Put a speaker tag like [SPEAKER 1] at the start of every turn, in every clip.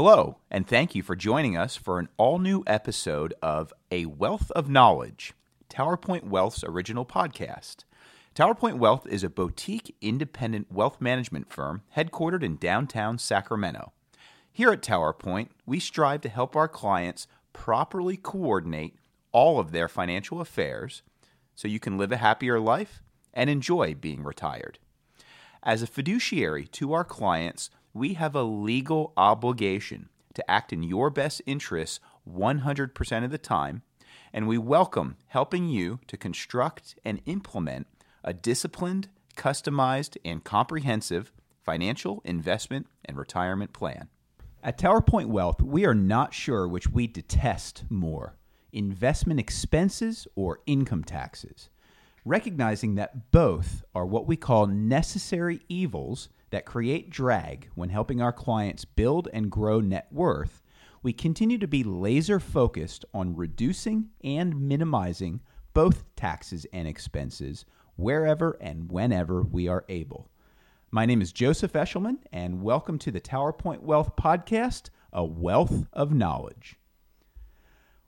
[SPEAKER 1] Hello, and thank you for joining us for an all new episode of A Wealth of Knowledge, TowerPoint Wealth's original podcast. TowerPoint Wealth is a boutique independent wealth management firm headquartered in downtown Sacramento. Here at TowerPoint, we strive to help our clients properly coordinate all of their financial affairs so you can live a happier life and enjoy being retired. As a fiduciary to our clients, we have a legal obligation to act in your best interests 100% of the time, and we welcome helping you to construct and implement a disciplined, customized, and comprehensive financial, investment, and retirement plan. At TowerPoint Wealth, we are not sure which we detest more investment expenses or income taxes, recognizing that both are what we call necessary evils that create drag when helping our clients build and grow net worth. We continue to be laser focused on reducing and minimizing both taxes and expenses wherever and whenever we are able. My name is Joseph Eschleman, and welcome to the TowerPoint Wealth Podcast, a wealth of knowledge.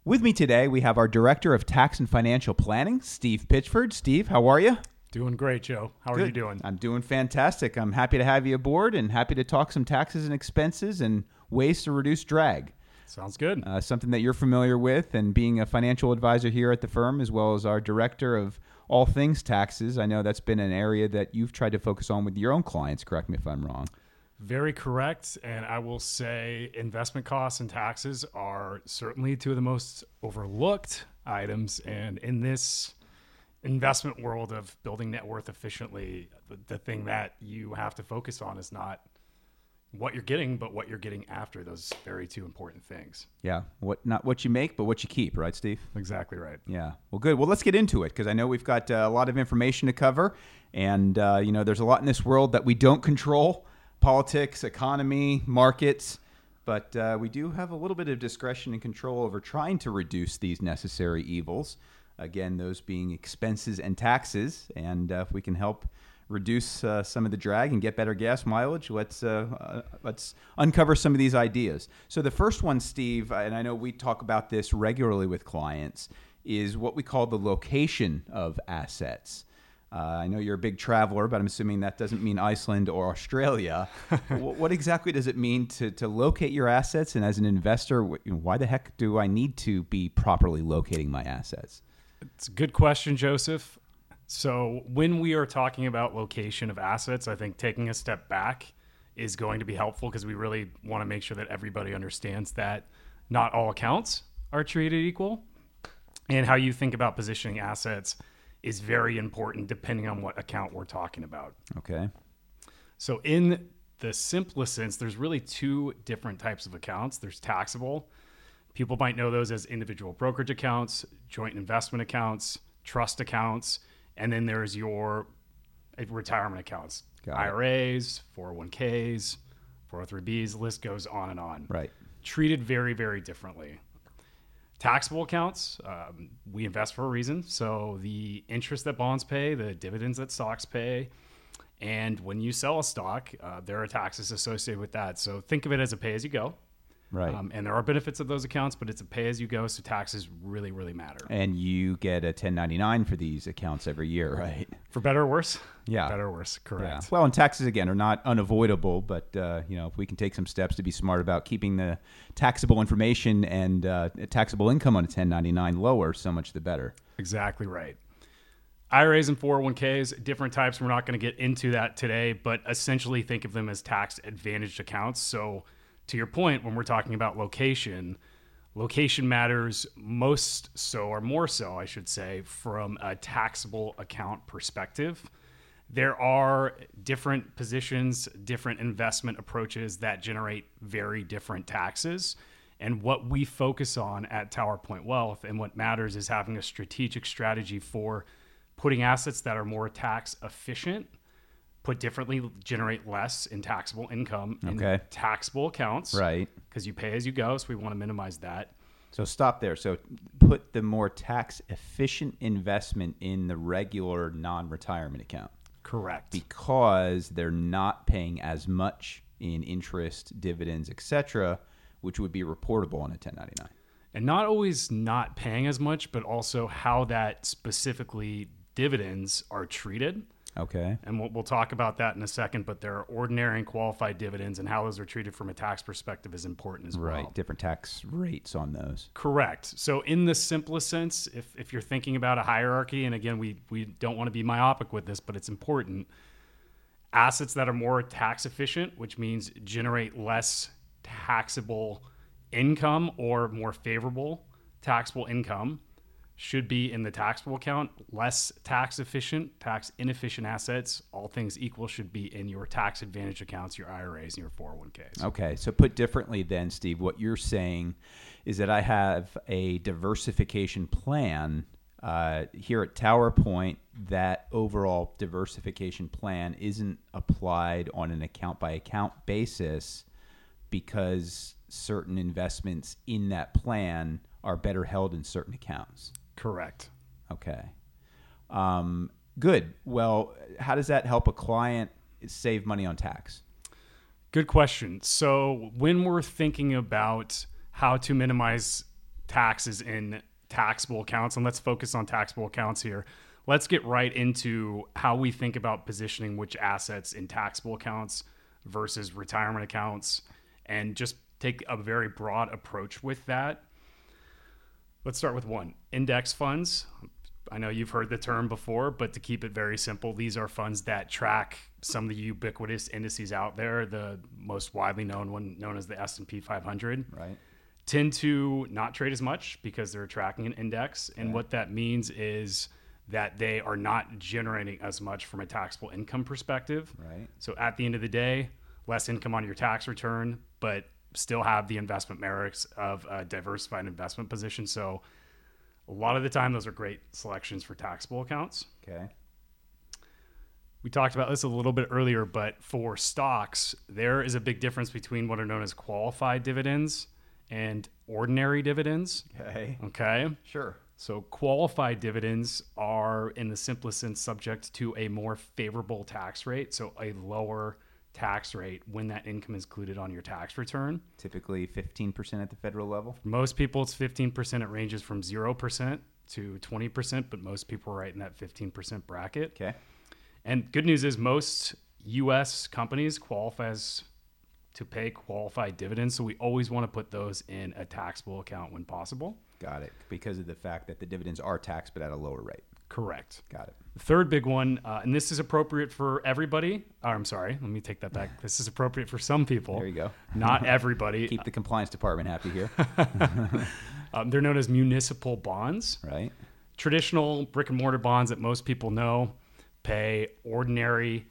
[SPEAKER 1] With me today, we have our Director of Tax and Financial Planning, Steve Pitchford. Steve, how are you?
[SPEAKER 2] Doing great, Joe. How are you doing?
[SPEAKER 1] I'm doing fantastic. I'm happy to have you aboard and happy to talk some taxes and expenses and ways to reduce drag.
[SPEAKER 2] Sounds good.
[SPEAKER 1] Uh, something that you're familiar with, and being a financial advisor here at the firm, as well as our director of all things taxes, I know that's been an area that you've tried to focus on with your own clients. Correct me if I'm wrong.
[SPEAKER 2] Very correct. And I will say investment costs and taxes are certainly two of the most overlooked items. And in this investment world of building net worth efficiently, the, the thing that you have to focus on is not what you're getting, but what you're getting after those very two important things.
[SPEAKER 1] Yeah, what not what you make, but what you keep, right, Steve?
[SPEAKER 2] Exactly right.
[SPEAKER 1] Yeah. Well, good. Well, let's get into it because I know we've got uh, a lot of information to cover, and uh, you know, there's a lot in this world that we don't control: politics, economy, markets. But uh, we do have a little bit of discretion and control over trying to reduce these necessary evils. Again, those being expenses and taxes, and uh, if we can help reduce uh, some of the drag and get better gas mileage, let's uh, uh, let's uncover some of these ideas. So the first one, Steve, and I know we talk about this regularly with clients, is what we call the location of assets. Uh, I know you're a big traveler, but I'm assuming that doesn't mean Iceland or Australia. what, what, exactly does it mean to, to locate your assets? And as an investor, why the heck do I need to be properly locating my assets?
[SPEAKER 2] It's a good question, Joseph. So, when we are talking about location of assets, I think taking a step back is going to be helpful because we really want to make sure that everybody understands that not all accounts are treated equal. And how you think about positioning assets is very important depending on what account we're talking about.
[SPEAKER 1] Okay.
[SPEAKER 2] So, in the simplest sense, there's really two different types of accounts there's taxable. People might know those as individual brokerage accounts, joint investment accounts, trust accounts and then there's your uh, retirement accounts, Got IRAs, 401ks, 403bs. List goes on and on.
[SPEAKER 1] Right.
[SPEAKER 2] Treated very, very differently. Taxable accounts, um, we invest for a reason. So the interest that bonds pay, the dividends that stocks pay, and when you sell a stock, uh, there are taxes associated with that. So think of it as a pay as you go.
[SPEAKER 1] Right.
[SPEAKER 2] Um, and there are benefits of those accounts, but it's a pay as you go, so taxes really, really matter.
[SPEAKER 1] And you get a 1099 for these accounts every year, right?
[SPEAKER 2] For better or worse?
[SPEAKER 1] Yeah.
[SPEAKER 2] Better or worse, correct. Yeah.
[SPEAKER 1] Well, and taxes, again, are not unavoidable, but, uh, you know, if we can take some steps to be smart about keeping the taxable information and uh, taxable income on a 1099 lower, so much the better.
[SPEAKER 2] Exactly right. IRAs and 401ks, different types. We're not going to get into that today, but essentially think of them as tax advantaged accounts. So, to your point, when we're talking about location, location matters most so, or more so, I should say, from a taxable account perspective. There are different positions, different investment approaches that generate very different taxes. And what we focus on at Tower Point Wealth and what matters is having a strategic strategy for putting assets that are more tax efficient put differently generate less in taxable income in
[SPEAKER 1] okay.
[SPEAKER 2] taxable accounts
[SPEAKER 1] right
[SPEAKER 2] because you pay as you go so we want to minimize that
[SPEAKER 1] so stop there so put the more tax efficient investment in the regular non-retirement account
[SPEAKER 2] correct
[SPEAKER 1] because they're not paying as much in interest dividends etc which would be reportable on a 1099.
[SPEAKER 2] and not always not paying as much, but also how that specifically dividends are treated.
[SPEAKER 1] Okay.
[SPEAKER 2] And we'll, we'll talk about that in a second. But there are ordinary and qualified dividends, and how those are treated from a tax perspective is important as
[SPEAKER 1] Right.
[SPEAKER 2] well.
[SPEAKER 1] Different tax rates on those.
[SPEAKER 2] Correct. So, in the simplest sense, if, if you're thinking about a hierarchy, and again, we, we don't want to be myopic with this, but it's important. Assets that are more tax efficient, which means generate less taxable income or more favorable taxable income, should be in the taxable account. Less tax efficient, tax inefficient assets, all things equal, should be in your tax advantage accounts, your IRAs, and your 401ks.
[SPEAKER 1] Okay. So put differently, then, Steve, what you're saying is that I have a diversification plan uh, here at Tower Point. That overall diversification plan isn't applied on an account by account basis because certain investments in that plan are better held in certain accounts.
[SPEAKER 2] Correct.
[SPEAKER 1] Okay. Um, good. Well, how does that help a client save money on tax?
[SPEAKER 2] Good question. So, when we're thinking about how to minimize taxes in taxable accounts, and let's focus on taxable accounts here, let's get right into how we think about positioning which assets in taxable accounts versus retirement accounts and just take a very broad approach with that. Let's start with one index funds. I know you've heard the term before, but to keep it very simple, these are funds that track some of the ubiquitous indices out there. The most widely known one, known as the S and P 500,
[SPEAKER 1] Right.
[SPEAKER 2] tend to not trade as much because they're tracking an index. And what that means is that they are not generating as much from a taxable income perspective.
[SPEAKER 1] Right.
[SPEAKER 2] So at the end of the day, less income on your tax return, but still have the investment merits of a diversified investment position. So a lot of the time, those are great selections for taxable accounts.
[SPEAKER 1] Okay.
[SPEAKER 2] We talked about this a little bit earlier, but for stocks, there is a big difference between what are known as qualified dividends and ordinary dividends.
[SPEAKER 1] Okay.
[SPEAKER 2] Okay.
[SPEAKER 1] Sure.
[SPEAKER 2] So, qualified dividends are, in the simplest sense, subject to a more favorable tax rate. So, a lower tax rate when that income is included on your tax return.
[SPEAKER 1] Typically 15% at the federal level.
[SPEAKER 2] For most people, it's 15%. It ranges from 0% to 20%, but most people are right in that 15% bracket.
[SPEAKER 1] Okay.
[SPEAKER 2] And good news is most U.S. companies qualifies to pay qualified dividends, so we always want to put those in a taxable account when possible.
[SPEAKER 1] Got it. Because of the fact that the dividends are taxed but at a lower rate.
[SPEAKER 2] Correct.
[SPEAKER 1] Got it.
[SPEAKER 2] The third big one, uh, and this is appropriate for everybody. Or, I'm sorry, let me take that back. This is appropriate for some people.
[SPEAKER 1] There you go.
[SPEAKER 2] Not everybody.
[SPEAKER 1] Keep the compliance department happy here,
[SPEAKER 2] Um, they're known as municipal bonds.
[SPEAKER 1] right?
[SPEAKER 2] traditional brick and mortar bonds that most people know pay ordinary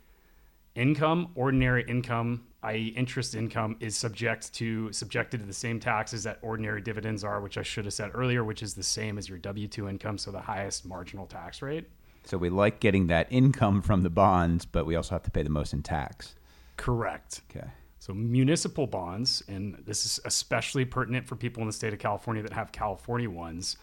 [SPEAKER 2] income. Ordinary income, i.e., interest income, is subject to subjected to the same taxes that ordinary dividends are, which I should have said earlier, which is the same as your W two income, so the highest marginal tax rate.
[SPEAKER 1] So we like getting that income from the bonds, but we also have to pay the most in tax.
[SPEAKER 2] Correct.
[SPEAKER 1] Okay.
[SPEAKER 2] So municipal bonds, and this is especially pertinent for people in the state of California that have California ones,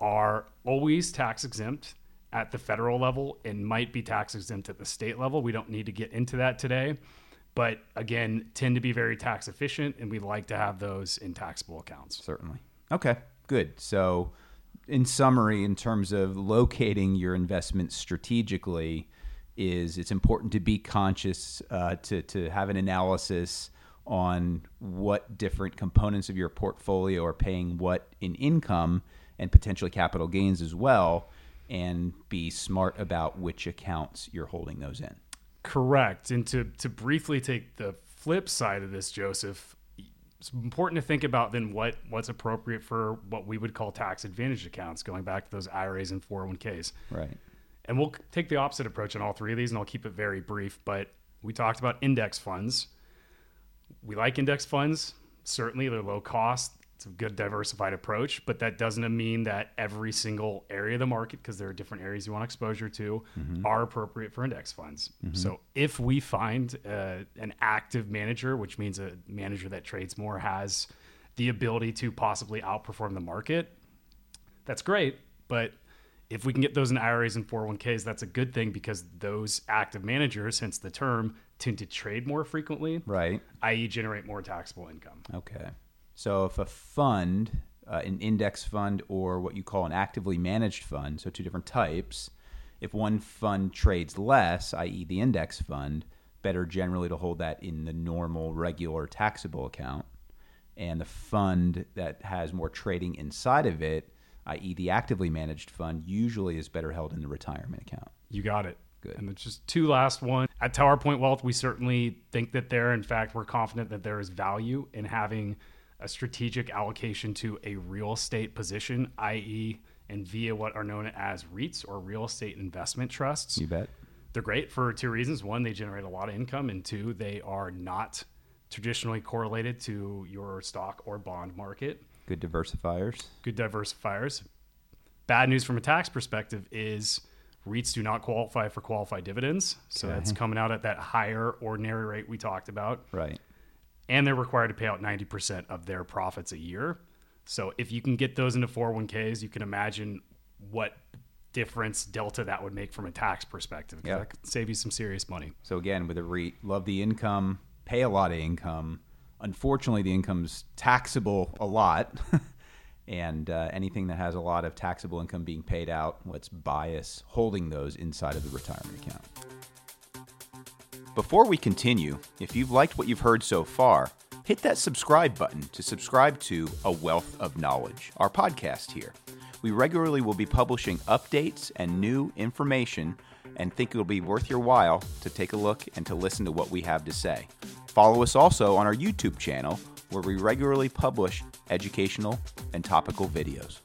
[SPEAKER 2] are always tax exempt at the federal level and might be tax exempt at the state level. We don't need to get into that today. But again, tend to be very tax efficient, and we like to have those in taxable accounts.
[SPEAKER 1] Certainly. Okay, good. So, in summary, in terms of locating your investments strategically, is it's important to be conscious uh, to to have an analysis on what different components of your portfolio are paying what in income and potentially capital gains as well, and be smart about which accounts you're holding those in.
[SPEAKER 2] Correct. And to, to briefly take the flip side of this, Joseph, it's important to think about then what, what's appropriate for what we would call tax advantage accounts, going back to those IRAs and 401ks.
[SPEAKER 1] Right.
[SPEAKER 2] And we'll take the opposite approach on all three of these, and I'll keep it very brief. But we talked about index funds. We like index funds. Certainly, they're low cost. It's a good diversified approach, but that doesn't mean that every single area of the market, because there are different areas you want exposure to, are appropriate for index funds. So if we find uh, an active manager, which means a manager that trades more, has the ability to possibly outperform the market, that's great. But if we can get those in IRAs and 401ks, that's a good thing because those active managers, hence the term, tend to trade more frequently,
[SPEAKER 1] Right.
[SPEAKER 2] i.e., generate more taxable income.
[SPEAKER 1] Okay. So if a fund, uh, an index fund or what you call an actively managed fund, so two different types, if one fund trades less, i.e., the index fund, better generally to hold that in the normal, regular taxable account. And the fund that has more trading inside of it, i.e., the actively managed fund, usually is better held in the retirement account.
[SPEAKER 2] You got it.
[SPEAKER 1] Good.
[SPEAKER 2] And just two last one. At Tower Point Wealth, we certainly think that there, in fact, we're confident that there is value in having a strategic allocation to a real estate position, i.e., and via what are known as REITs or real estate investment trusts.
[SPEAKER 1] You bet.
[SPEAKER 2] They're great for two reasons. One, they generate a lot of income, and two, they are not traditionally correlated to your stock or bond market.
[SPEAKER 1] Good diversifiers.
[SPEAKER 2] Good diversifiers. Bad news from a tax perspective is REITs do not qualify for qualified dividends. So
[SPEAKER 1] Okay.
[SPEAKER 2] that's coming out at that higher ordinary rate we talked about.
[SPEAKER 1] Right.
[SPEAKER 2] And they're required to pay out 90% of their profits a year. So if you can get those into 401ks, you can imagine what difference delta that would make from a tax perspective.
[SPEAKER 1] Yeah.
[SPEAKER 2] That could save you some serious money.
[SPEAKER 1] So again, with a REIT, love the income, pay a lot of income. Unfortunately, the income's taxable a lot, and uh, anything that has a lot of taxable income being paid out, let's bias holding those inside of the retirement account. Before we continue, if you've liked what you've heard so far, hit that subscribe button to subscribe to A Wealth of Knowledge, our podcast here. We regularly will be publishing updates and new information and think it'll be worth your while to take a look and to listen to what we have to say. Follow us also on our YouTube channel where we regularly publish educational and topical videos.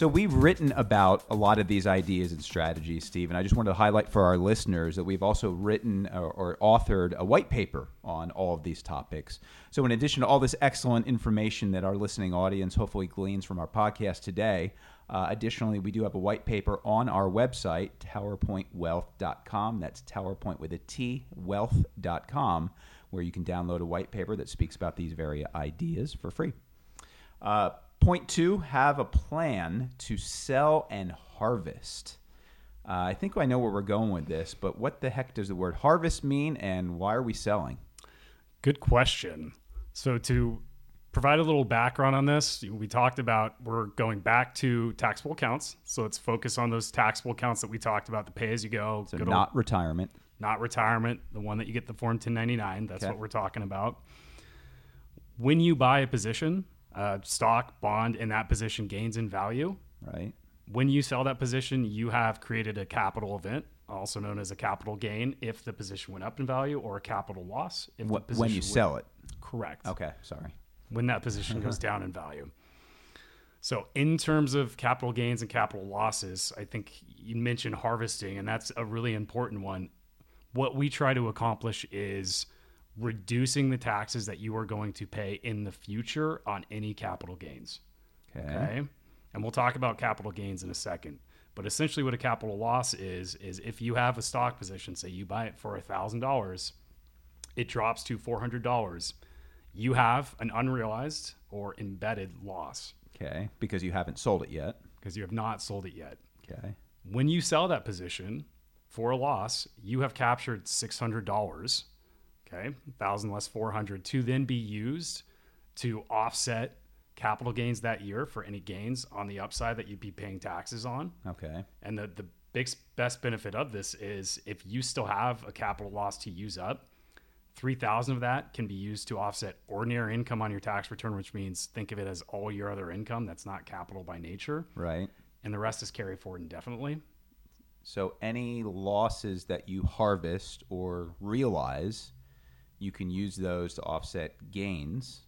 [SPEAKER 1] So we've written about a lot of these ideas and strategies, Steve, and I just wanted to highlight for our listeners that we've also written or, or authored a white paper on all of these topics. So in addition to all this excellent information that our listening audience hopefully gleans from our podcast today, uh, additionally, we do have a white paper on our website, towerpointwealth.com. That's towerpoint with a T, wealth.com, where you can download a white paper that speaks about these very ideas for free. Uh, point two, have a plan to sell and harvest. Uh, I think I know where we're going with this, but what the heck does the word harvest mean and why are we selling?
[SPEAKER 2] Good question. So to provide a little background on this, we talked about we're going back to taxable accounts. So let's focus on those taxable accounts that we talked about, the pay as you go,
[SPEAKER 1] So,
[SPEAKER 2] good old-
[SPEAKER 1] not retirement.
[SPEAKER 2] not retirement, the one that you get the form 1099. That's
[SPEAKER 1] Okay.
[SPEAKER 2] what we're talking about. When you buy a position, uh, stock, bond, and that position gains in value.
[SPEAKER 1] Right.
[SPEAKER 2] When you sell that position, you have created a capital event, also known as a capital gain, if the position went up in value, or a capital loss if the position
[SPEAKER 1] when you
[SPEAKER 2] went-
[SPEAKER 1] sell it.
[SPEAKER 2] Correct
[SPEAKER 1] Okay, sorry.
[SPEAKER 2] when that position goes down in value. So, in terms of capital gains and capital losses, I think you mentioned harvesting, and that's a really important one. What we try to accomplish is reducing the taxes that you are going to pay in the future on any capital gains.
[SPEAKER 1] Okay.
[SPEAKER 2] Okay. And we'll talk about capital gains in a second. But essentially, what a capital loss is, is if you have a stock position, say you buy it for $1,000, it drops to $400, you have an unrealized or embedded loss
[SPEAKER 1] Okay. Because you haven't sold it yet.
[SPEAKER 2] because you have not sold it yet.
[SPEAKER 1] Okay.
[SPEAKER 2] When you sell that position for a loss, you have captured $600, okay, 1000 less 400 to then be used to offset capital gains that year for any gains on the upside that you'd be paying taxes on.
[SPEAKER 1] Okay.
[SPEAKER 2] And the, the big best benefit of this is if you still have a capital loss to use up, 3000 of that can be used to offset ordinary income on your tax return, which means think of it as all your other income that's not capital by nature.
[SPEAKER 1] Right.
[SPEAKER 2] And the rest is carried forward indefinitely.
[SPEAKER 1] So any losses that you harvest or realize, you can use those to offset gains,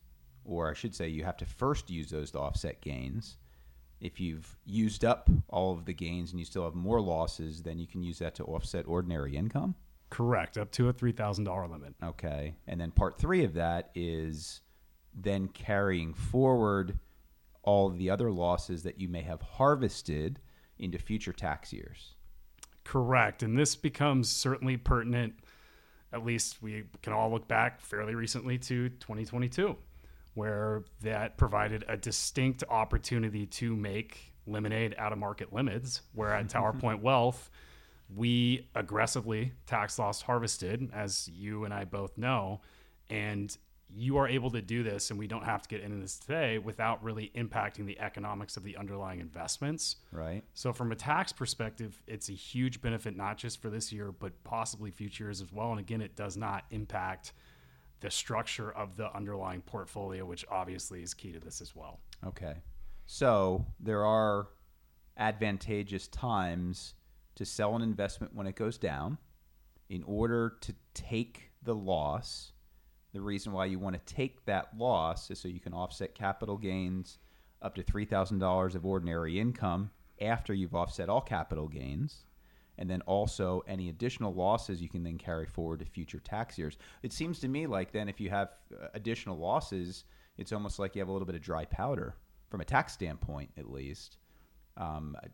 [SPEAKER 1] or I should say, you have to first use those to offset gains. If you've used up all of the gains and you still have more losses, then you can use that to offset ordinary income.
[SPEAKER 2] Correct, up to a $3,000 limit.
[SPEAKER 1] Okay. And then part three of that is then carrying forward all the other losses that you may have harvested into future tax years.
[SPEAKER 2] Correct. And this becomes certainly pertinent, at least we can all look back fairly recently to 2022, where that provided a distinct opportunity to make lemonade out of market limits. Where at Tower Point Wealth, we aggressively tax loss harvested, as you and I both know. And you are able to do this, and we don't have to get into this today without really impacting the economics of the underlying investments.
[SPEAKER 1] Right.
[SPEAKER 2] So, from a tax perspective, it's a huge benefit, not just for this year, but possibly future years as well. And again, it does not impact the structure of the underlying portfolio, which obviously is key to this as well.
[SPEAKER 1] Okay. So there are advantageous times to sell an investment when it goes down in order to take the loss. The reason why you want to take that loss is so you can offset capital gains up to $3,000 of ordinary income after you've offset all capital gains. And then also any additional losses you can then carry forward to future tax years. It seems to me like then if you have uh, additional losses, it's almost like you have a little bit of dry powder from a tax standpoint, at least. Um, I,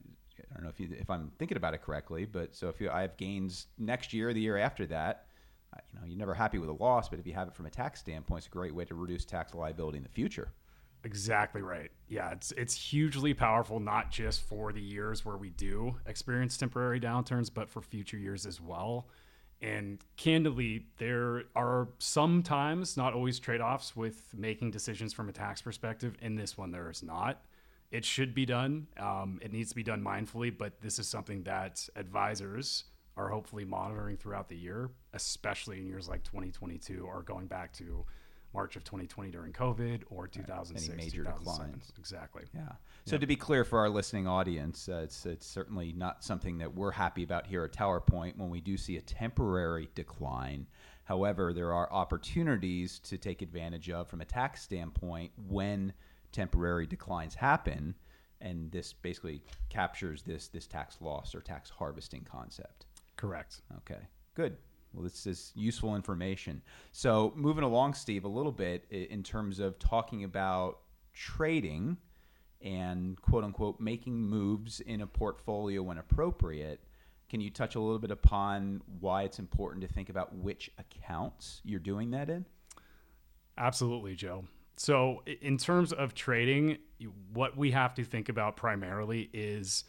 [SPEAKER 1] don't know if you, if I'm thinking about it correctly, but so if you, I have gains next year, the year after that, you know, you're never happy with a loss, but if you have it from a tax standpoint, it's a great way to reduce tax liability in the future.
[SPEAKER 2] Exactly right. Yeah, it's it's hugely powerful, not just for the years where we do experience temporary downturns, but for future years as well. And candidly, there are sometimes, not always, trade offs with making decisions from a tax perspective. In this one, there is not. It should be done. Um, it needs to be done mindfully, but this is something that advisors are hopefully monitoring throughout the year, especially in years like 2022 or going back to March of 2020 during COVID or 2006.
[SPEAKER 1] Any major
[SPEAKER 2] 2007.
[SPEAKER 1] declines.
[SPEAKER 2] Exactly.
[SPEAKER 1] Yeah. So to be clear for our listening audience, uh, it's it's certainly not something that we're happy about here at Tower Point when we do see a temporary decline. However, there are opportunities to take advantage of from a tax standpoint when temporary declines happen, and this basically captures this this tax loss or tax harvesting concept.
[SPEAKER 2] Correct.
[SPEAKER 1] Okay, good. Well, this is useful information. So, moving along, Steve, a little bit in terms of talking about trading and quote unquote making moves in a portfolio when appropriate. Can you touch a little bit upon why it's important to think about which accounts you're doing that in?
[SPEAKER 2] Absolutely, Joe. So, in terms of trading, what we have to think about primarily is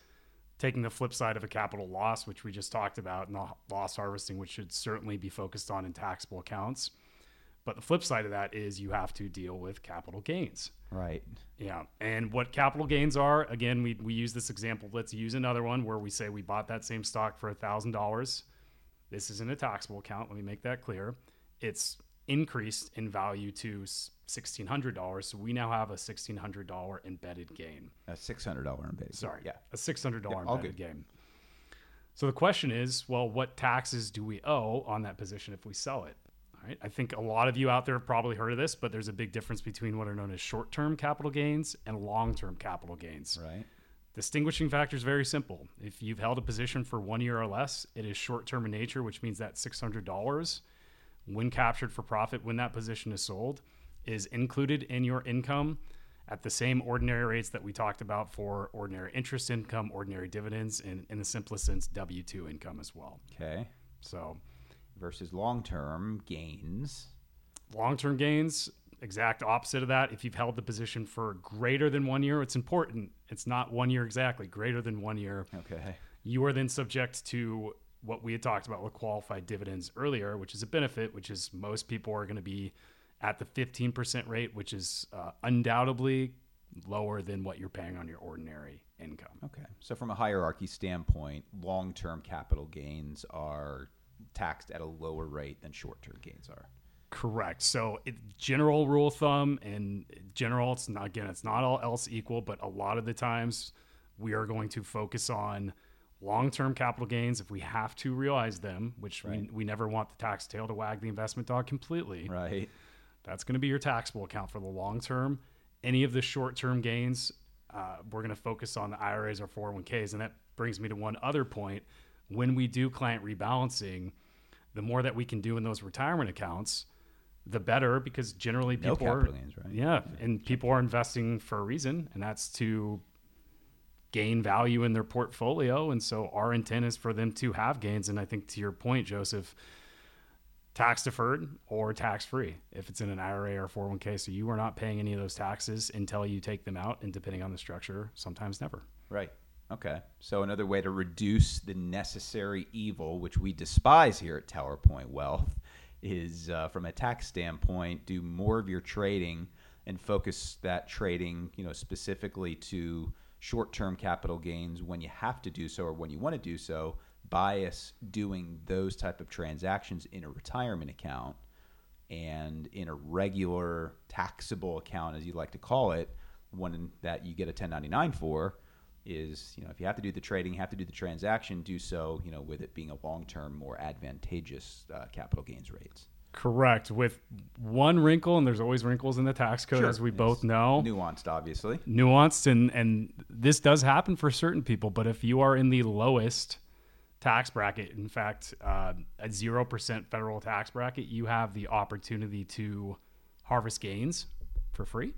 [SPEAKER 2] taking the flip side of a capital loss, which we just talked about, and the loss harvesting, which should certainly be focused on in taxable accounts. But the flip side of that is you have to deal with capital gains.
[SPEAKER 1] Right.
[SPEAKER 2] Yeah. And what capital gains are, again, we, we use this example. Let's use another one where we say we bought that same stock for $1,000. This isn't a taxable account. Let me make that clear. It's increased in value to $1,600. So we now have a $1,600 embedded gain.
[SPEAKER 1] A six hundred dollar embedded.
[SPEAKER 2] Sorry.
[SPEAKER 1] Yeah.
[SPEAKER 2] A $600
[SPEAKER 1] Yeah,
[SPEAKER 2] embedded gain. So the question is, well, what taxes do we owe on that position if we sell it? All right. I think a lot of you out there have probably heard of this, but there's a big difference between what are known as short-term capital gains and long-term capital gains.
[SPEAKER 1] Right.
[SPEAKER 2] Distinguishing factor is very simple. If you've held a position for one year or less, it is short-term in nature, which means that $600, when captured for profit, when that position is sold, is included in your income at the same ordinary rates that we talked about for ordinary interest income, ordinary dividends, and in the simplest sense, W 2 income as well.
[SPEAKER 1] Okay.
[SPEAKER 2] So,
[SPEAKER 1] Versus long term gains.
[SPEAKER 2] long term gains, exact opposite of that. If you've held the position for greater than one year, it's important. It's not one year exactly, greater than one year.
[SPEAKER 1] Okay.
[SPEAKER 2] You are then subject to what we had talked about with qualified dividends earlier, which is a benefit, which is most people are going to be at the 15% rate, which is uh, undoubtedly lower than what you're paying on your ordinary income.
[SPEAKER 1] Okay. So, from a hierarchy standpoint, long term capital gains are taxed at a lower rate than short term gains are.
[SPEAKER 2] Correct. So, it, general rule of thumb, and general, it's not again, it's not all else equal, but a lot of the times we are going to focus on long-term capital gains if we have to realize them, which
[SPEAKER 1] Right.
[SPEAKER 2] we, we never want the tax tail to wag the investment dog completely.
[SPEAKER 1] Right.
[SPEAKER 2] That's going to be your taxable account for the long term. Any of the short term gains, uh, we're going to focus on the IRAs or 401ks. And that brings me to one other point. When we do client rebalancing, the more that we can do in those retirement accounts, the better because generally
[SPEAKER 1] No
[SPEAKER 2] people are,
[SPEAKER 1] gains, right?
[SPEAKER 2] yeah, and people are investing for a reason, and that's to gain value in their portfolio. And so our intent is for them to have gains. And I think to your point, Joseph, tax deferred or tax free if it's in an IRA or 401k. So you are not paying any of those taxes until you take them out, and depending on the structure, sometimes never.
[SPEAKER 1] Right. Okay. So another way to reduce the necessary evil, which we despise here at Tower Point Wealth, is uh, from a tax standpoint, do more of your trading and focus that trading, you know, specifically to short-term capital gains when you have to do so or when you want to do so. Bias doing those type of transactions in a retirement account and in a regular taxable account, as you like to call it, one that you get a 1099 for is you know if you have to do the trading, you have to do the transaction, do so you know with it being a long term, more advantageous uh, capital gains rates.
[SPEAKER 2] Correct. With one wrinkle, and there's always wrinkles in the tax code,
[SPEAKER 1] Sure.
[SPEAKER 2] as we
[SPEAKER 1] It's
[SPEAKER 2] both know.
[SPEAKER 1] Nuanced, obviously.
[SPEAKER 2] nuanced and and this does happen for certain people but if you are in the lowest tax bracket in fact uh, a 0% federal tax bracket you have the opportunity to harvest gains for free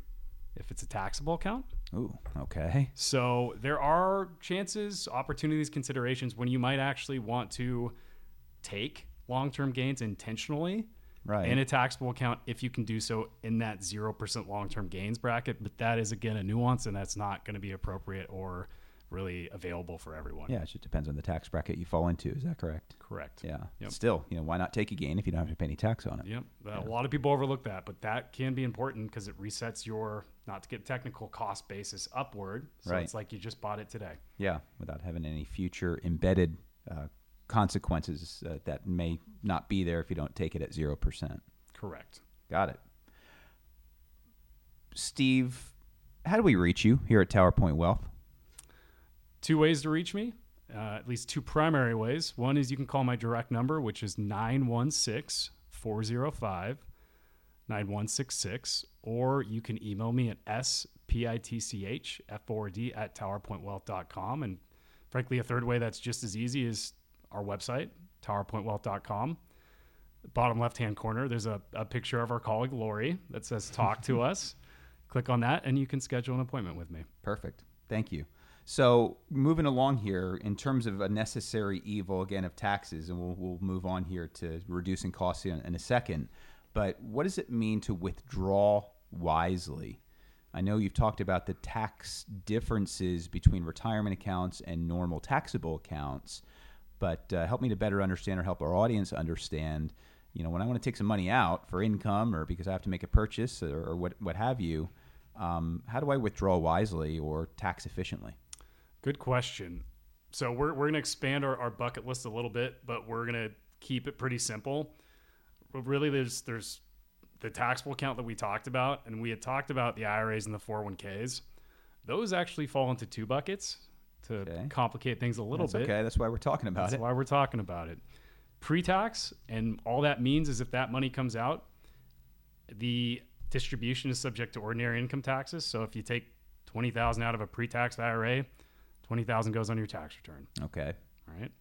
[SPEAKER 2] if it's a taxable account
[SPEAKER 1] Ooh, okay.
[SPEAKER 2] so there are chances opportunities considerations when you might actually want to take long-term gains intentionally
[SPEAKER 1] Right.
[SPEAKER 2] in a taxable account if you can do so in that 0% long-term gains bracket but that is again a nuance and that's not going to be appropriate or really available for everyone
[SPEAKER 1] Yeah, it just depends on the tax bracket you fall into. Is that correct?
[SPEAKER 2] correct
[SPEAKER 1] Yeah.
[SPEAKER 2] Yep.
[SPEAKER 1] Still, you know, why not take a gain if you don't have to pay any tax on it?
[SPEAKER 2] Yep. A lot of people overlook that, but that can be important because it resets your, not to get technical, cost basis upward. So
[SPEAKER 1] Right.
[SPEAKER 2] it's like you just bought it today.
[SPEAKER 1] Yeah, without having any future embedded uh, consequences uh, that may not be there if you don't take it at zero percent.
[SPEAKER 2] Correct.
[SPEAKER 1] Got it. Steve, how do we reach you here at Tower Point Wealth?
[SPEAKER 2] Two ways to reach me, uh, at least two primary ways. One is you can call my direct number, which is 916 405 9166, or you can email me at spitch, F4D, at towerpointwealth.com. And frankly, a third way that's just as easy is our website, towerpointwealth.com. Bottom left hand corner, there's a, a picture of our colleague Lori that says Talk to us. Click on that, and you can schedule an appointment with me.
[SPEAKER 1] Perfect. Thank you. So, moving along here, in terms of a necessary evil, again, of taxes, and we'll, we'll move on here to reducing costs in, in a second. But what does it mean to withdraw wisely? I know you've talked about the tax differences between retirement accounts and normal taxable accounts, but uh, help me to better understand or help our audience understand. You know, when I want to take some money out for income or because I have to make a purchase or, or what, what have you, um, how do I withdraw wisely or tax efficiently?
[SPEAKER 2] Good question. So we're, we're going to expand our, our bucket list a little bit, but we're going to keep it pretty simple. But really, there's there's the taxable account that we talked about, and we had talked about the IRAs and the 401ks. Those actually fall into two buckets to
[SPEAKER 1] Okay.
[SPEAKER 2] complicate things a little
[SPEAKER 1] That's
[SPEAKER 2] bit.
[SPEAKER 1] okay. That's why we're talking about
[SPEAKER 2] That's
[SPEAKER 1] it.
[SPEAKER 2] That's why we're talking about it. Pre-tax, and all that means is if that money comes out, the distribution is subject to ordinary income taxes. So if you take twenty thousand out of a pre-tax IRA, twenty thousand goes on your tax return.
[SPEAKER 1] Okay.
[SPEAKER 2] All right.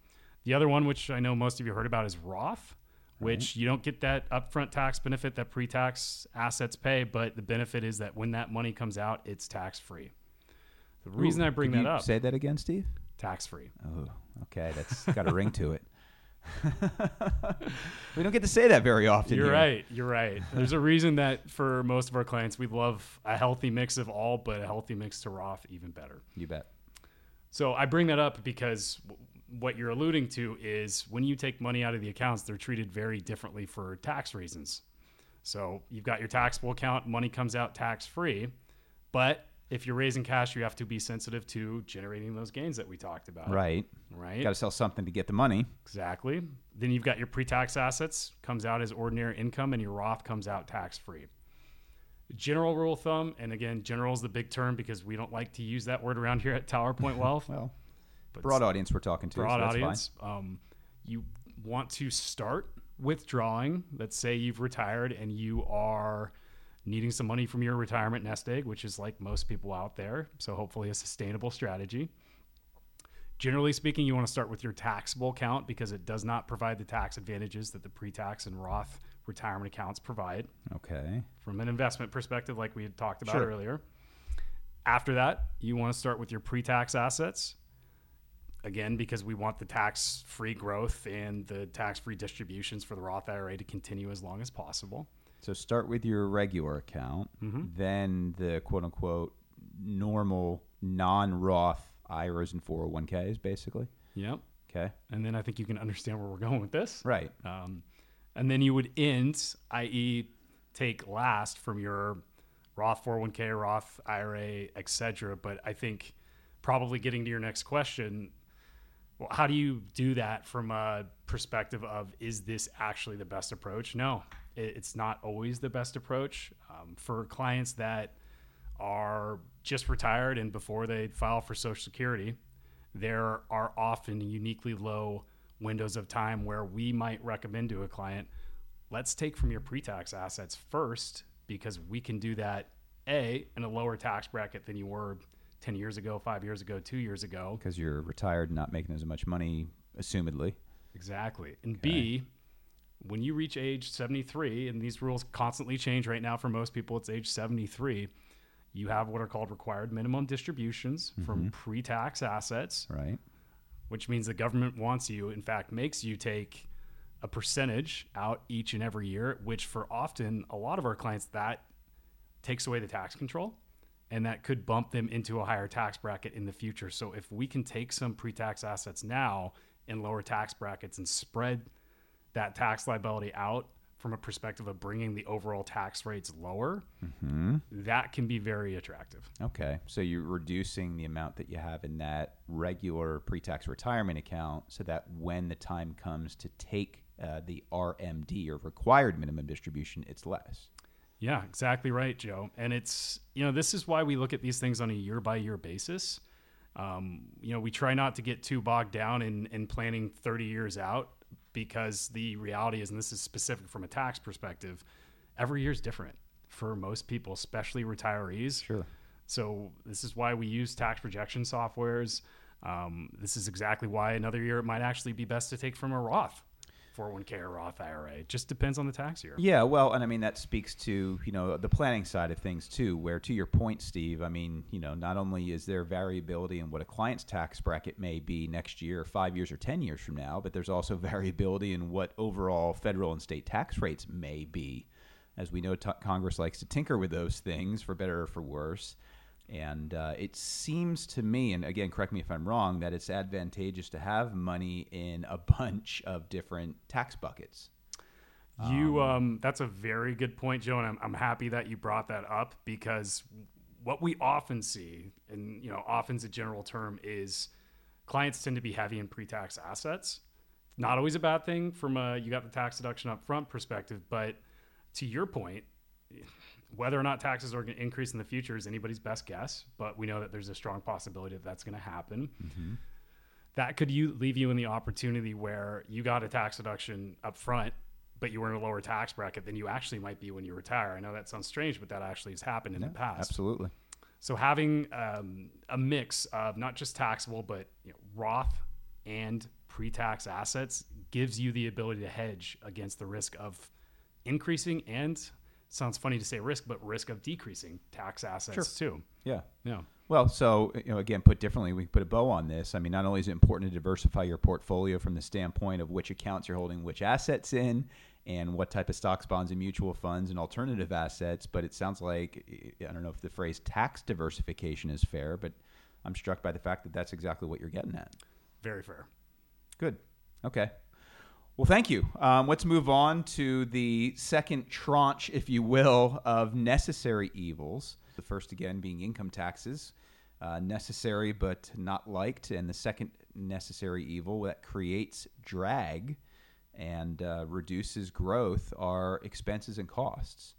[SPEAKER 2] The other one, which I know most of you heard about, is Roth, which you don't get that upfront tax benefit that pre-tax assets pay, but the benefit is that when that money comes out, it's tax-free. The reason
[SPEAKER 1] Ooh,
[SPEAKER 2] I bring that
[SPEAKER 1] you
[SPEAKER 2] up,
[SPEAKER 1] Say that again, Steve.
[SPEAKER 2] tax-free.
[SPEAKER 1] Oh, okay. That's got a ring to it. we don't get to say that very often.
[SPEAKER 2] You're
[SPEAKER 1] here.
[SPEAKER 2] right. You're right. There's a reason that for most of our clients, we love a healthy mix of all, but a healthy mix to Roth even better.
[SPEAKER 1] You bet.
[SPEAKER 2] So I bring that up because w- what you're alluding to is when you take money out of the accounts, they're treated very differently for tax reasons. So you've got your taxable account, money comes out tax free, but if you're raising cash, you have to be sensitive to generating those gains that we talked about.
[SPEAKER 1] Right.
[SPEAKER 2] Right.
[SPEAKER 1] Got to sell something to get the money.
[SPEAKER 2] Exactly. Then you've got your pre-tax assets comes out as ordinary income, and your Roth comes out tax-free. General rule of thumb, and again, general is the big term because we don't like to use that word around here at Tower Point Wealth.
[SPEAKER 1] Well,
[SPEAKER 2] but
[SPEAKER 1] broad audience we're talking to. so
[SPEAKER 2] broad
[SPEAKER 1] fine.
[SPEAKER 2] audience. Um, you want to start withdrawing. Let's say you've retired and you are needing some money from your retirement nest egg, which is like most people out there. So hopefully a sustainable strategy. Generally speaking, you want to start with your taxable account because it does not provide the tax advantages that the pre-tax and Roth retirement accounts provide
[SPEAKER 1] Okay.
[SPEAKER 2] from an investment perspective, like we had talked about
[SPEAKER 1] Sure.
[SPEAKER 2] earlier. After that, you want to start with your pre tax assets. Again, because we want the tax free growth and the tax free distributions for the Roth IRA to continue as long as possible.
[SPEAKER 1] So start with your regular account,
[SPEAKER 2] Mm-hmm.
[SPEAKER 1] then the quote unquote normal non Roth IRAs and 401ks, basically.
[SPEAKER 2] Yep.
[SPEAKER 1] Okay.
[SPEAKER 2] And then I think you can understand where we're going with this.
[SPEAKER 1] Right.
[SPEAKER 2] Um, and then you would end, i.e., take last from your Roth 401k, Roth IRA, etc. But I think probably getting to your next question, well, how do you do that from a perspective of is this actually the best approach? No, it's not always the best approach um, for clients that are just retired and before they file for Social Security. There are often uniquely low windows of time where we might recommend to a client, let's take from your pre-tax assets first because we can do that a in a lower tax bracket than you were 10 years ago, 5 years ago, 2 years ago
[SPEAKER 1] because you're retired and not making as much money assumedly.
[SPEAKER 2] Exactly. And okay. B when you reach age 73 and these rules constantly change right now for most people it's age 73 you have what are called required minimum distributions mm-hmm. from pre-tax assets
[SPEAKER 1] right
[SPEAKER 2] which means the government wants you, in fact, makes you take a percentage out each and every year, which for often a lot of our clients, that takes away the tax control and that could bump them into a higher tax bracket in the future. So if we can take some pre tax assets now in lower tax brackets and spread that tax liability out from a perspective of bringing the overall tax rates lower, mm-hmm. that can be very attractive.
[SPEAKER 1] Okay. So you're reducing the amount that you have in that regular pre tax retirement account so that when the time comes to take uh, the RMD or required minimum distribution, it's less.
[SPEAKER 2] Yeah, exactly right, Joe. And it's, you know, this is why we look at these things on a year by year basis. Um, you know, we try not to get too bogged down in, in planning 30 years out because the reality is, and this is specific from a tax perspective, every year is different for most people, especially retirees.
[SPEAKER 1] Sure.
[SPEAKER 2] So this is why we use tax projection softwares. Um, this is exactly why another year it might actually be best to take from a Roth 401k or Roth IRA. It just depends on the tax year.
[SPEAKER 1] Yeah, well, and I mean that speaks to you know the planning side of things too. Where to your point, Steve, I mean you know not only is there variability in what a client's tax bracket may be next year, five years, or ten years from now, but there's also variability in what overall federal and state tax rates may be. As we know, t- Congress likes to tinker with those things for better or for worse. And uh, it seems to me, and again, correct me if I'm wrong, that it's advantageous to have money in a bunch of different tax buckets.
[SPEAKER 2] You, um, um, that's a very good point, Joe, and I'm, I'm happy that you brought that up because what we often see, and you know, often's a general term, is clients tend to be heavy in pre-tax assets. Not always a bad thing from a you got the tax deduction up front perspective, but to your point, whether or not taxes are going to increase in the future is anybody's best guess, but we know that there's a strong possibility that that's going to happen. Mm-hmm. That could you leave you in the opportunity where you got a tax deduction up front, but you were in a lower tax bracket than you actually might be when you retire. I know that sounds strange, but that actually has happened in yeah, the past.
[SPEAKER 1] Absolutely.
[SPEAKER 2] So having um, a mix of not just taxable, but you know, Roth and pre-tax assets gives you the ability to hedge against the risk of increasing and sounds funny to say risk, but risk of decreasing tax assets sure. too.
[SPEAKER 1] Yeah.
[SPEAKER 2] Yeah.
[SPEAKER 1] Well, so you know, again, put differently, we can put a bow on this. I mean, not only is it important to diversify your portfolio from the standpoint of which accounts you're holding which assets in, and what type of stocks, bonds, and mutual funds and alternative assets, but it sounds like I don't know if the phrase tax diversification is fair, but I'm struck by the fact that that's exactly what you're getting at.
[SPEAKER 2] Very fair.
[SPEAKER 1] Good. Okay. Well, thank you. Um, let's move on to the second tranche, if you will, of necessary evils. The first, again, being income taxes, uh, necessary but not liked. And the second necessary evil that creates drag and uh, reduces growth are expenses and costs.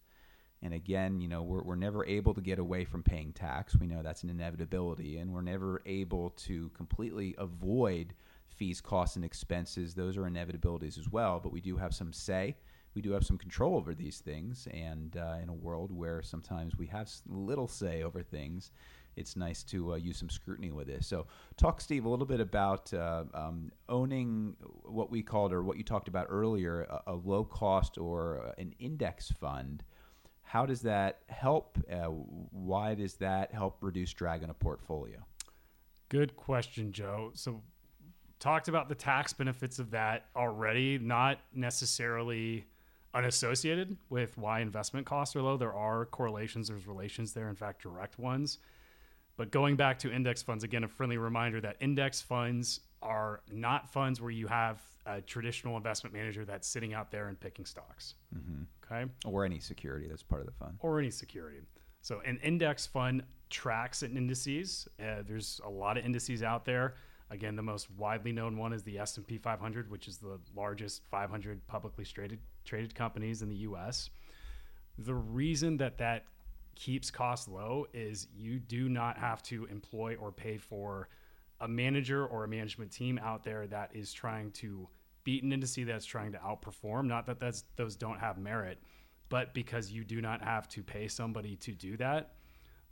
[SPEAKER 1] And again, you know, we're, we're never able to get away from paying tax. We know that's an inevitability, and we're never able to completely avoid fees, costs, and expenses, those are inevitabilities as well. But we do have some say. We do have some control over these things. And uh, in a world where sometimes we have little say over things, it's nice to uh, use some scrutiny with this. So, talk, Steve, a little bit about uh, um, owning what we called, or what you talked about earlier, a, a low cost or uh, an index fund. How does that help? Uh, why does that help reduce drag on a portfolio?
[SPEAKER 2] Good question, Joe. So, talked about the tax benefits of that already, not necessarily unassociated with why investment costs are low. There are correlations, there's relations there, in fact, direct ones. But going back to index funds, again, a friendly reminder that index funds are not funds where you have a traditional investment manager that's sitting out there and picking stocks.
[SPEAKER 1] Mm-hmm.
[SPEAKER 2] Okay.
[SPEAKER 1] Or any security that's part of the fund.
[SPEAKER 2] Or any security. So an index fund tracks and indices. Uh, there's a lot of indices out there. Again, the most widely known one is the S&P 500, which is the largest 500 publicly traded traded companies in the U.S. The reason that that keeps costs low is you do not have to employ or pay for a manager or a management team out there that is trying to beat an industry that's trying to outperform. Not that that's those don't have merit, but because you do not have to pay somebody to do that.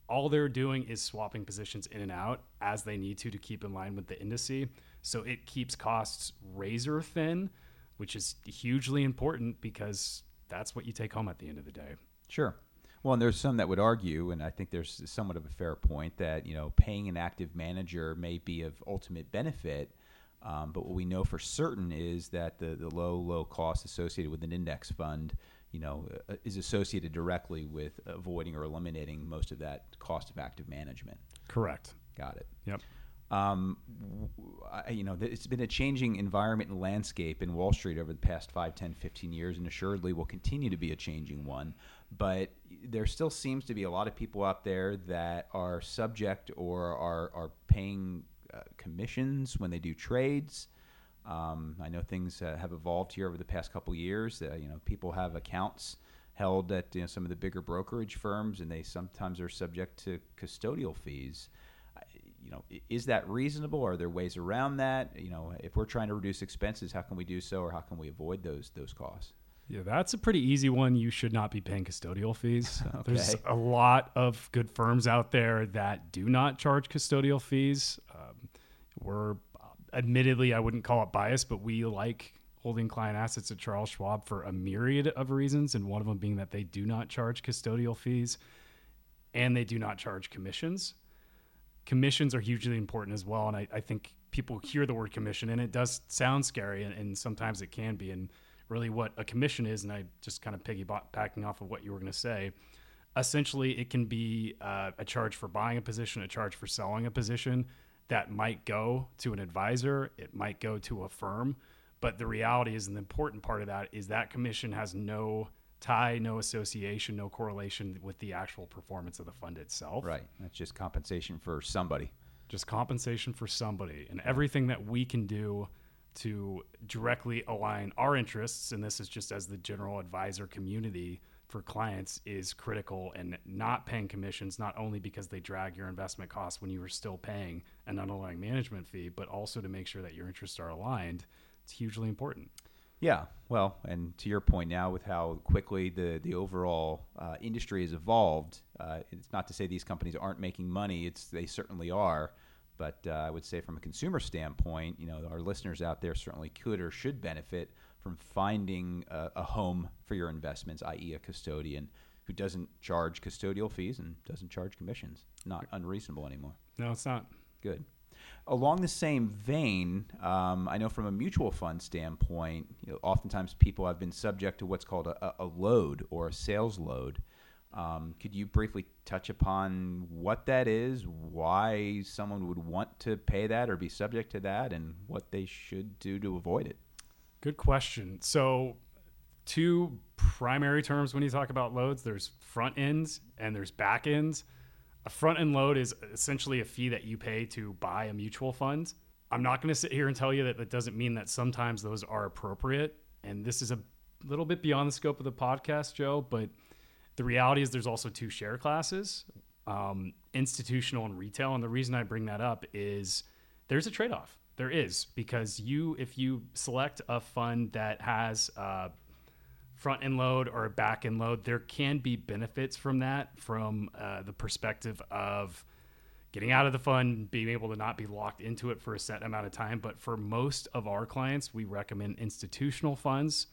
[SPEAKER 2] All they're doing is swapping positions in and out as they need to to keep in line with the industry. So it keeps costs razor thin, which is hugely important because that's what you take home at the end of the day.
[SPEAKER 1] Sure. Well, and there's some that would argue, and I think there's somewhat of a fair point that you know paying an active manager may be of ultimate benefit, um, but what we know for certain is that the the low low cost associated with an index fund, you know, uh, is associated directly with avoiding or eliminating most of that cost of active management.
[SPEAKER 2] Correct.
[SPEAKER 1] Got it.
[SPEAKER 2] Yep.
[SPEAKER 1] Um, I, you know, it's been a changing environment and landscape in Wall Street over the past 5, 10, 15 years, and assuredly will continue to be a changing one. But there still seems to be a lot of people out there that are subject or are, are paying uh, commissions when they do trades. Um, I know things uh, have evolved here over the past couple years. Uh, you know, people have accounts held at you know, some of the bigger brokerage firms, and they sometimes are subject to custodial fees you know, is that reasonable? Are there ways around that? You know, if we're trying to reduce expenses, how can we do so, or how can we avoid those those costs?
[SPEAKER 2] Yeah, that's a pretty easy one. You should not be paying custodial fees.
[SPEAKER 1] okay.
[SPEAKER 2] There's a lot of good firms out there that do not charge custodial fees. Um, we're admittedly, I wouldn't call it bias, but we like holding client assets at Charles Schwab for a myriad of reasons, and one of them being that they do not charge custodial fees and they do not charge commissions commissions are hugely important as well. And I, I think people hear the word commission and it does sound scary and, and, sometimes it can be. And really what a commission is, and I just kind of piggybacking off of what you were going to say, essentially it can be uh, a charge for buying a position, a charge for selling a position that might go to an advisor, it might go to a firm. But the reality is, and the important part of that is that commission has no tie, no association, no correlation with the actual performance of the fund itself.
[SPEAKER 1] Right. That's just compensation for somebody.
[SPEAKER 2] Just compensation for somebody. And everything that we can do to directly align our interests, and this is just as the general advisor community for clients, is critical. And not paying commissions, not only because they drag your investment costs when you are still paying an underlying management fee, but also to make sure that your interests are aligned. It's hugely important.
[SPEAKER 1] Yeah, well, and to your point now, with how quickly the the overall uh, industry has evolved, uh, it's not to say these companies aren't making money. It's they certainly are, but uh, I would say from a consumer standpoint, you know, our listeners out there certainly could or should benefit from finding a, a home for your investments, i.e., a custodian who doesn't charge custodial fees and doesn't charge commissions. Not unreasonable anymore.
[SPEAKER 2] No, it's not.
[SPEAKER 1] Good. Along the same vein, um, I know from a mutual fund standpoint, you know, oftentimes people have been subject to what's called a, a load or a sales load. Um, could you briefly touch upon what that is, why someone would want to pay that or be subject to that, and what they should do to avoid it?
[SPEAKER 2] Good question. So, two primary terms when you talk about loads there's front ends and there's back ends. A front end load is essentially a fee that you pay to buy a mutual fund. I'm not going to sit here and tell you that that doesn't mean that sometimes those are appropriate. And this is a little bit beyond the scope of the podcast, Joe, but the reality is there's also two share classes um, institutional and retail. And the reason I bring that up is there's a trade off. There is because you, if you select a fund that has uh, front end load or a back end load, there can be benefits from that from uh, the perspective of getting out of the fund, being able to not be locked into it for a set amount of time. But for most of our clients, we recommend institutional funds,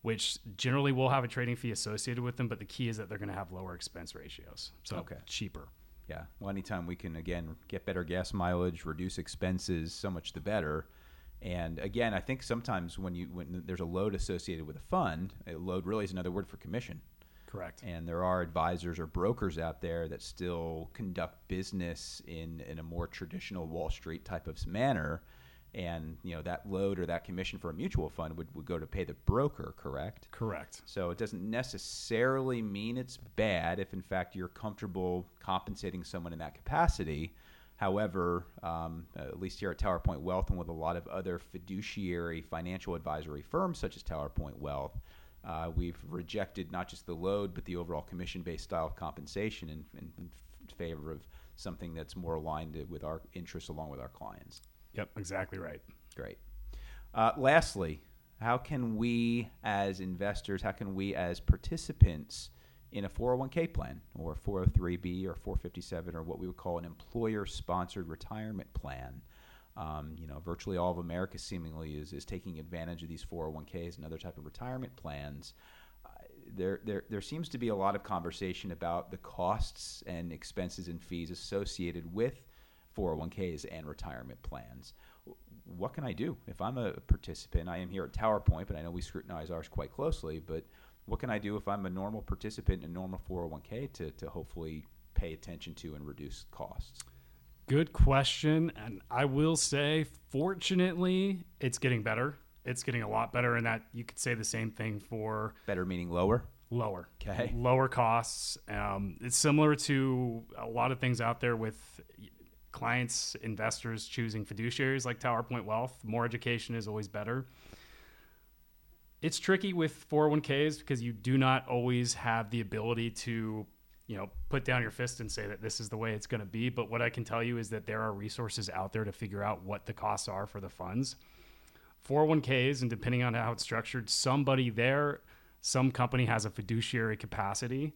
[SPEAKER 2] which generally will have a trading fee associated with them. But the key is that they're going to have lower expense ratios, so okay. cheaper.
[SPEAKER 1] Yeah. Well, anytime we can again get better gas mileage, reduce expenses, so much the better. And again, I think sometimes when you when there's a load associated with a fund, a load really is another word for commission.
[SPEAKER 2] Correct.
[SPEAKER 1] And there are advisors or brokers out there that still conduct business in, in a more traditional Wall Street type of manner. And you know that load or that commission for a mutual fund would, would go to pay the broker, correct?
[SPEAKER 2] Correct.
[SPEAKER 1] So it doesn't necessarily mean it's bad if, in fact, you're comfortable compensating someone in that capacity. However, um, at least here at TowerPoint Wealth and with a lot of other fiduciary financial advisory firms such as TowerPoint Wealth, uh, we've rejected not just the load but the overall commission-based style of compensation in, in, in favor of something that's more aligned with our interests along with our clients.
[SPEAKER 2] Yep, exactly right.
[SPEAKER 1] Great. Uh, lastly, how can we as investors, how can we as participants in a 401k plan or 403b or 457 or what we would call an employer sponsored retirement plan? Um, you know, virtually all of America seemingly is, is taking advantage of these 401ks and other type of retirement plans. Uh, there, there, there seems to be a lot of conversation about the costs and expenses and fees associated with 401ks and retirement plans. What can I do if I'm a participant? I am here at TowerPoint, but I know we scrutinize ours quite closely. But what can I do if I'm a normal participant in a normal 401k to, to hopefully pay attention to and reduce costs?
[SPEAKER 2] Good question. And I will say, fortunately, it's getting better. It's getting a lot better in that you could say the same thing for
[SPEAKER 1] better meaning lower.
[SPEAKER 2] Lower.
[SPEAKER 1] Okay.
[SPEAKER 2] Lower costs. Um, it's similar to a lot of things out there with clients, investors choosing fiduciaries like TowerPoint Wealth. More education is always better. It's tricky with 401ks because you do not always have the ability to, you know, put down your fist and say that this is the way it's going to be. But what I can tell you is that there are resources out there to figure out what the costs are for the funds. 401ks, and depending on how it's structured, somebody there, some company has a fiduciary capacity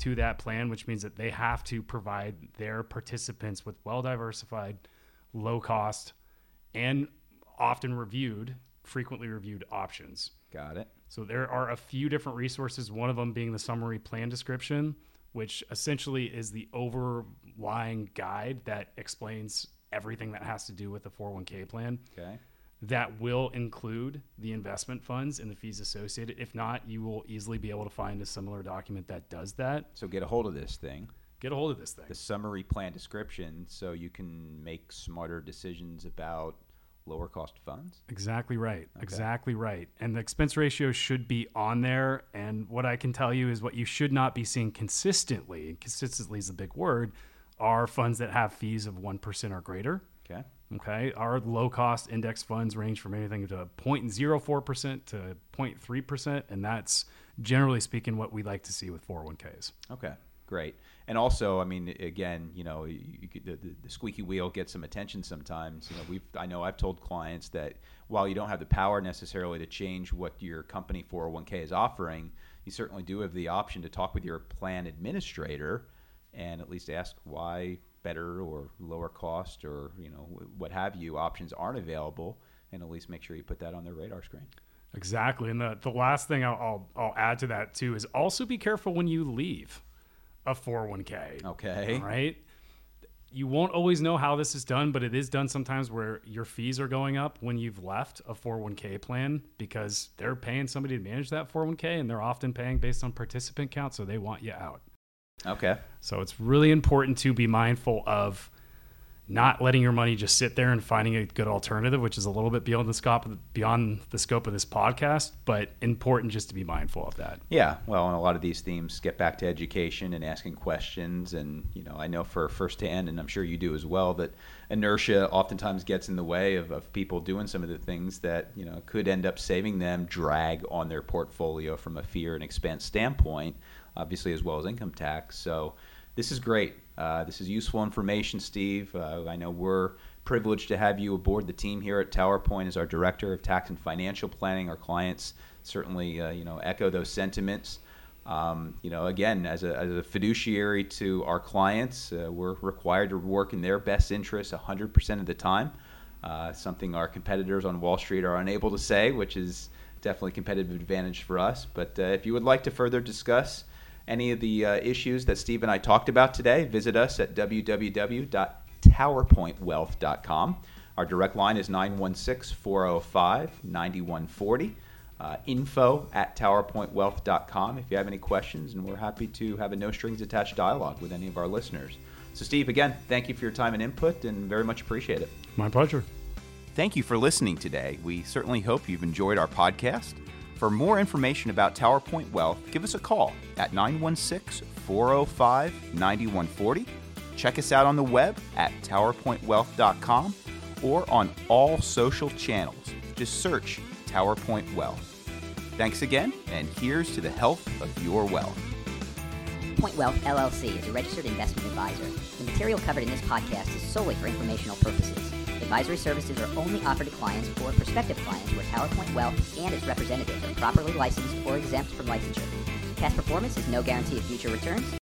[SPEAKER 2] to that plan, which means that they have to provide their participants with well diversified, low cost, and often reviewed, frequently reviewed options.
[SPEAKER 1] Got it.
[SPEAKER 2] So there are a few different resources, one of them being the summary plan description, which essentially is the overlying guide that explains everything that has to do with the 401k plan.
[SPEAKER 1] Okay
[SPEAKER 2] that will include the investment funds and the fees associated. If not, you will easily be able to find a similar document that does that.
[SPEAKER 1] So get a hold of this thing.
[SPEAKER 2] Get a hold of this thing.
[SPEAKER 1] The summary plan description so you can make smarter decisions about lower cost funds.
[SPEAKER 2] Exactly right. Okay. Exactly right. And the expense ratio should be on there. And what I can tell you is what you should not be seeing consistently, consistently is a big word, are funds that have fees of 1% or greater.
[SPEAKER 1] Okay.
[SPEAKER 2] Okay, our low cost index funds range from anything to 0.04% to 0.3%, and that's generally speaking what we like to see with 401ks.
[SPEAKER 1] Okay, great. And also, I mean, again, you know, you, you, the, the, squeaky wheel gets some attention sometimes. You know, we've I know I've told clients that while you don't have the power necessarily to change what your company 401k is offering, you certainly do have the option to talk with your plan administrator and at least ask why better or lower cost or you know what have you options aren't available, and at least make sure you put that on their radar screen.
[SPEAKER 2] Exactly, and the the last thing I'll I'll, I'll add to that too is also be careful when you leave a 401k.
[SPEAKER 1] Okay.
[SPEAKER 2] Right. You won't always know how this is done, but it is done sometimes where your fees are going up when you've left a 401k plan because they're paying somebody to manage that 401k and they're often paying based on participant count, so they want you out.
[SPEAKER 1] Okay.
[SPEAKER 2] So it's really important to be mindful of not letting your money just sit there and finding a good alternative, which is a little bit beyond the scope of the, beyond the scope of this podcast, but important just to be mindful of that.
[SPEAKER 1] Yeah, well, and a lot of these themes get back to education and asking questions, and you know, I know for firsthand, and I'm sure you do as well, that inertia oftentimes gets in the way of, of people doing some of the things that you know could end up saving them drag on their portfolio from a fear and expense standpoint obviously, as well as income tax. So this is great. Uh, this is useful information, Steve. Uh, I know we're privileged to have you aboard the team here at TowerPoint as our director of tax and financial planning. Our clients certainly, uh, you know, echo those sentiments. Um, you know, again, as a, as a, fiduciary to our clients, uh, we're required to work in their best interest 100% of the time. Uh, something our competitors on Wall Street are unable to say, which is definitely a competitive advantage for us. But uh, if you would like to further discuss any of the uh, issues that Steve and I talked about today, visit us at www.towerpointwealth.com. Our direct line is 916 405 9140. uh, info at towerpointwealth.com if you have any questions, and we're happy to have a no strings attached dialogue with any of our listeners. So, Steve, again, thank you for your time and input, and very much appreciate it.
[SPEAKER 2] My pleasure.
[SPEAKER 1] Thank you for listening today. We certainly hope you've enjoyed our podcast. For more information about TowerPoint Wealth, give us a call at 916 405 9140. Check us out on the web at towerpointwealth.com or on all social channels. Just search TowerPoint Wealth. Thanks again, and here's to the health of your wealth.
[SPEAKER 3] Point Wealth LLC is a registered investment advisor. The material covered in this podcast is solely for informational purposes. Advisory services are only offered to clients or prospective clients where TowerPoint Wealth and its representatives are properly licensed or exempt from licensure. Past performance is no guarantee of future returns,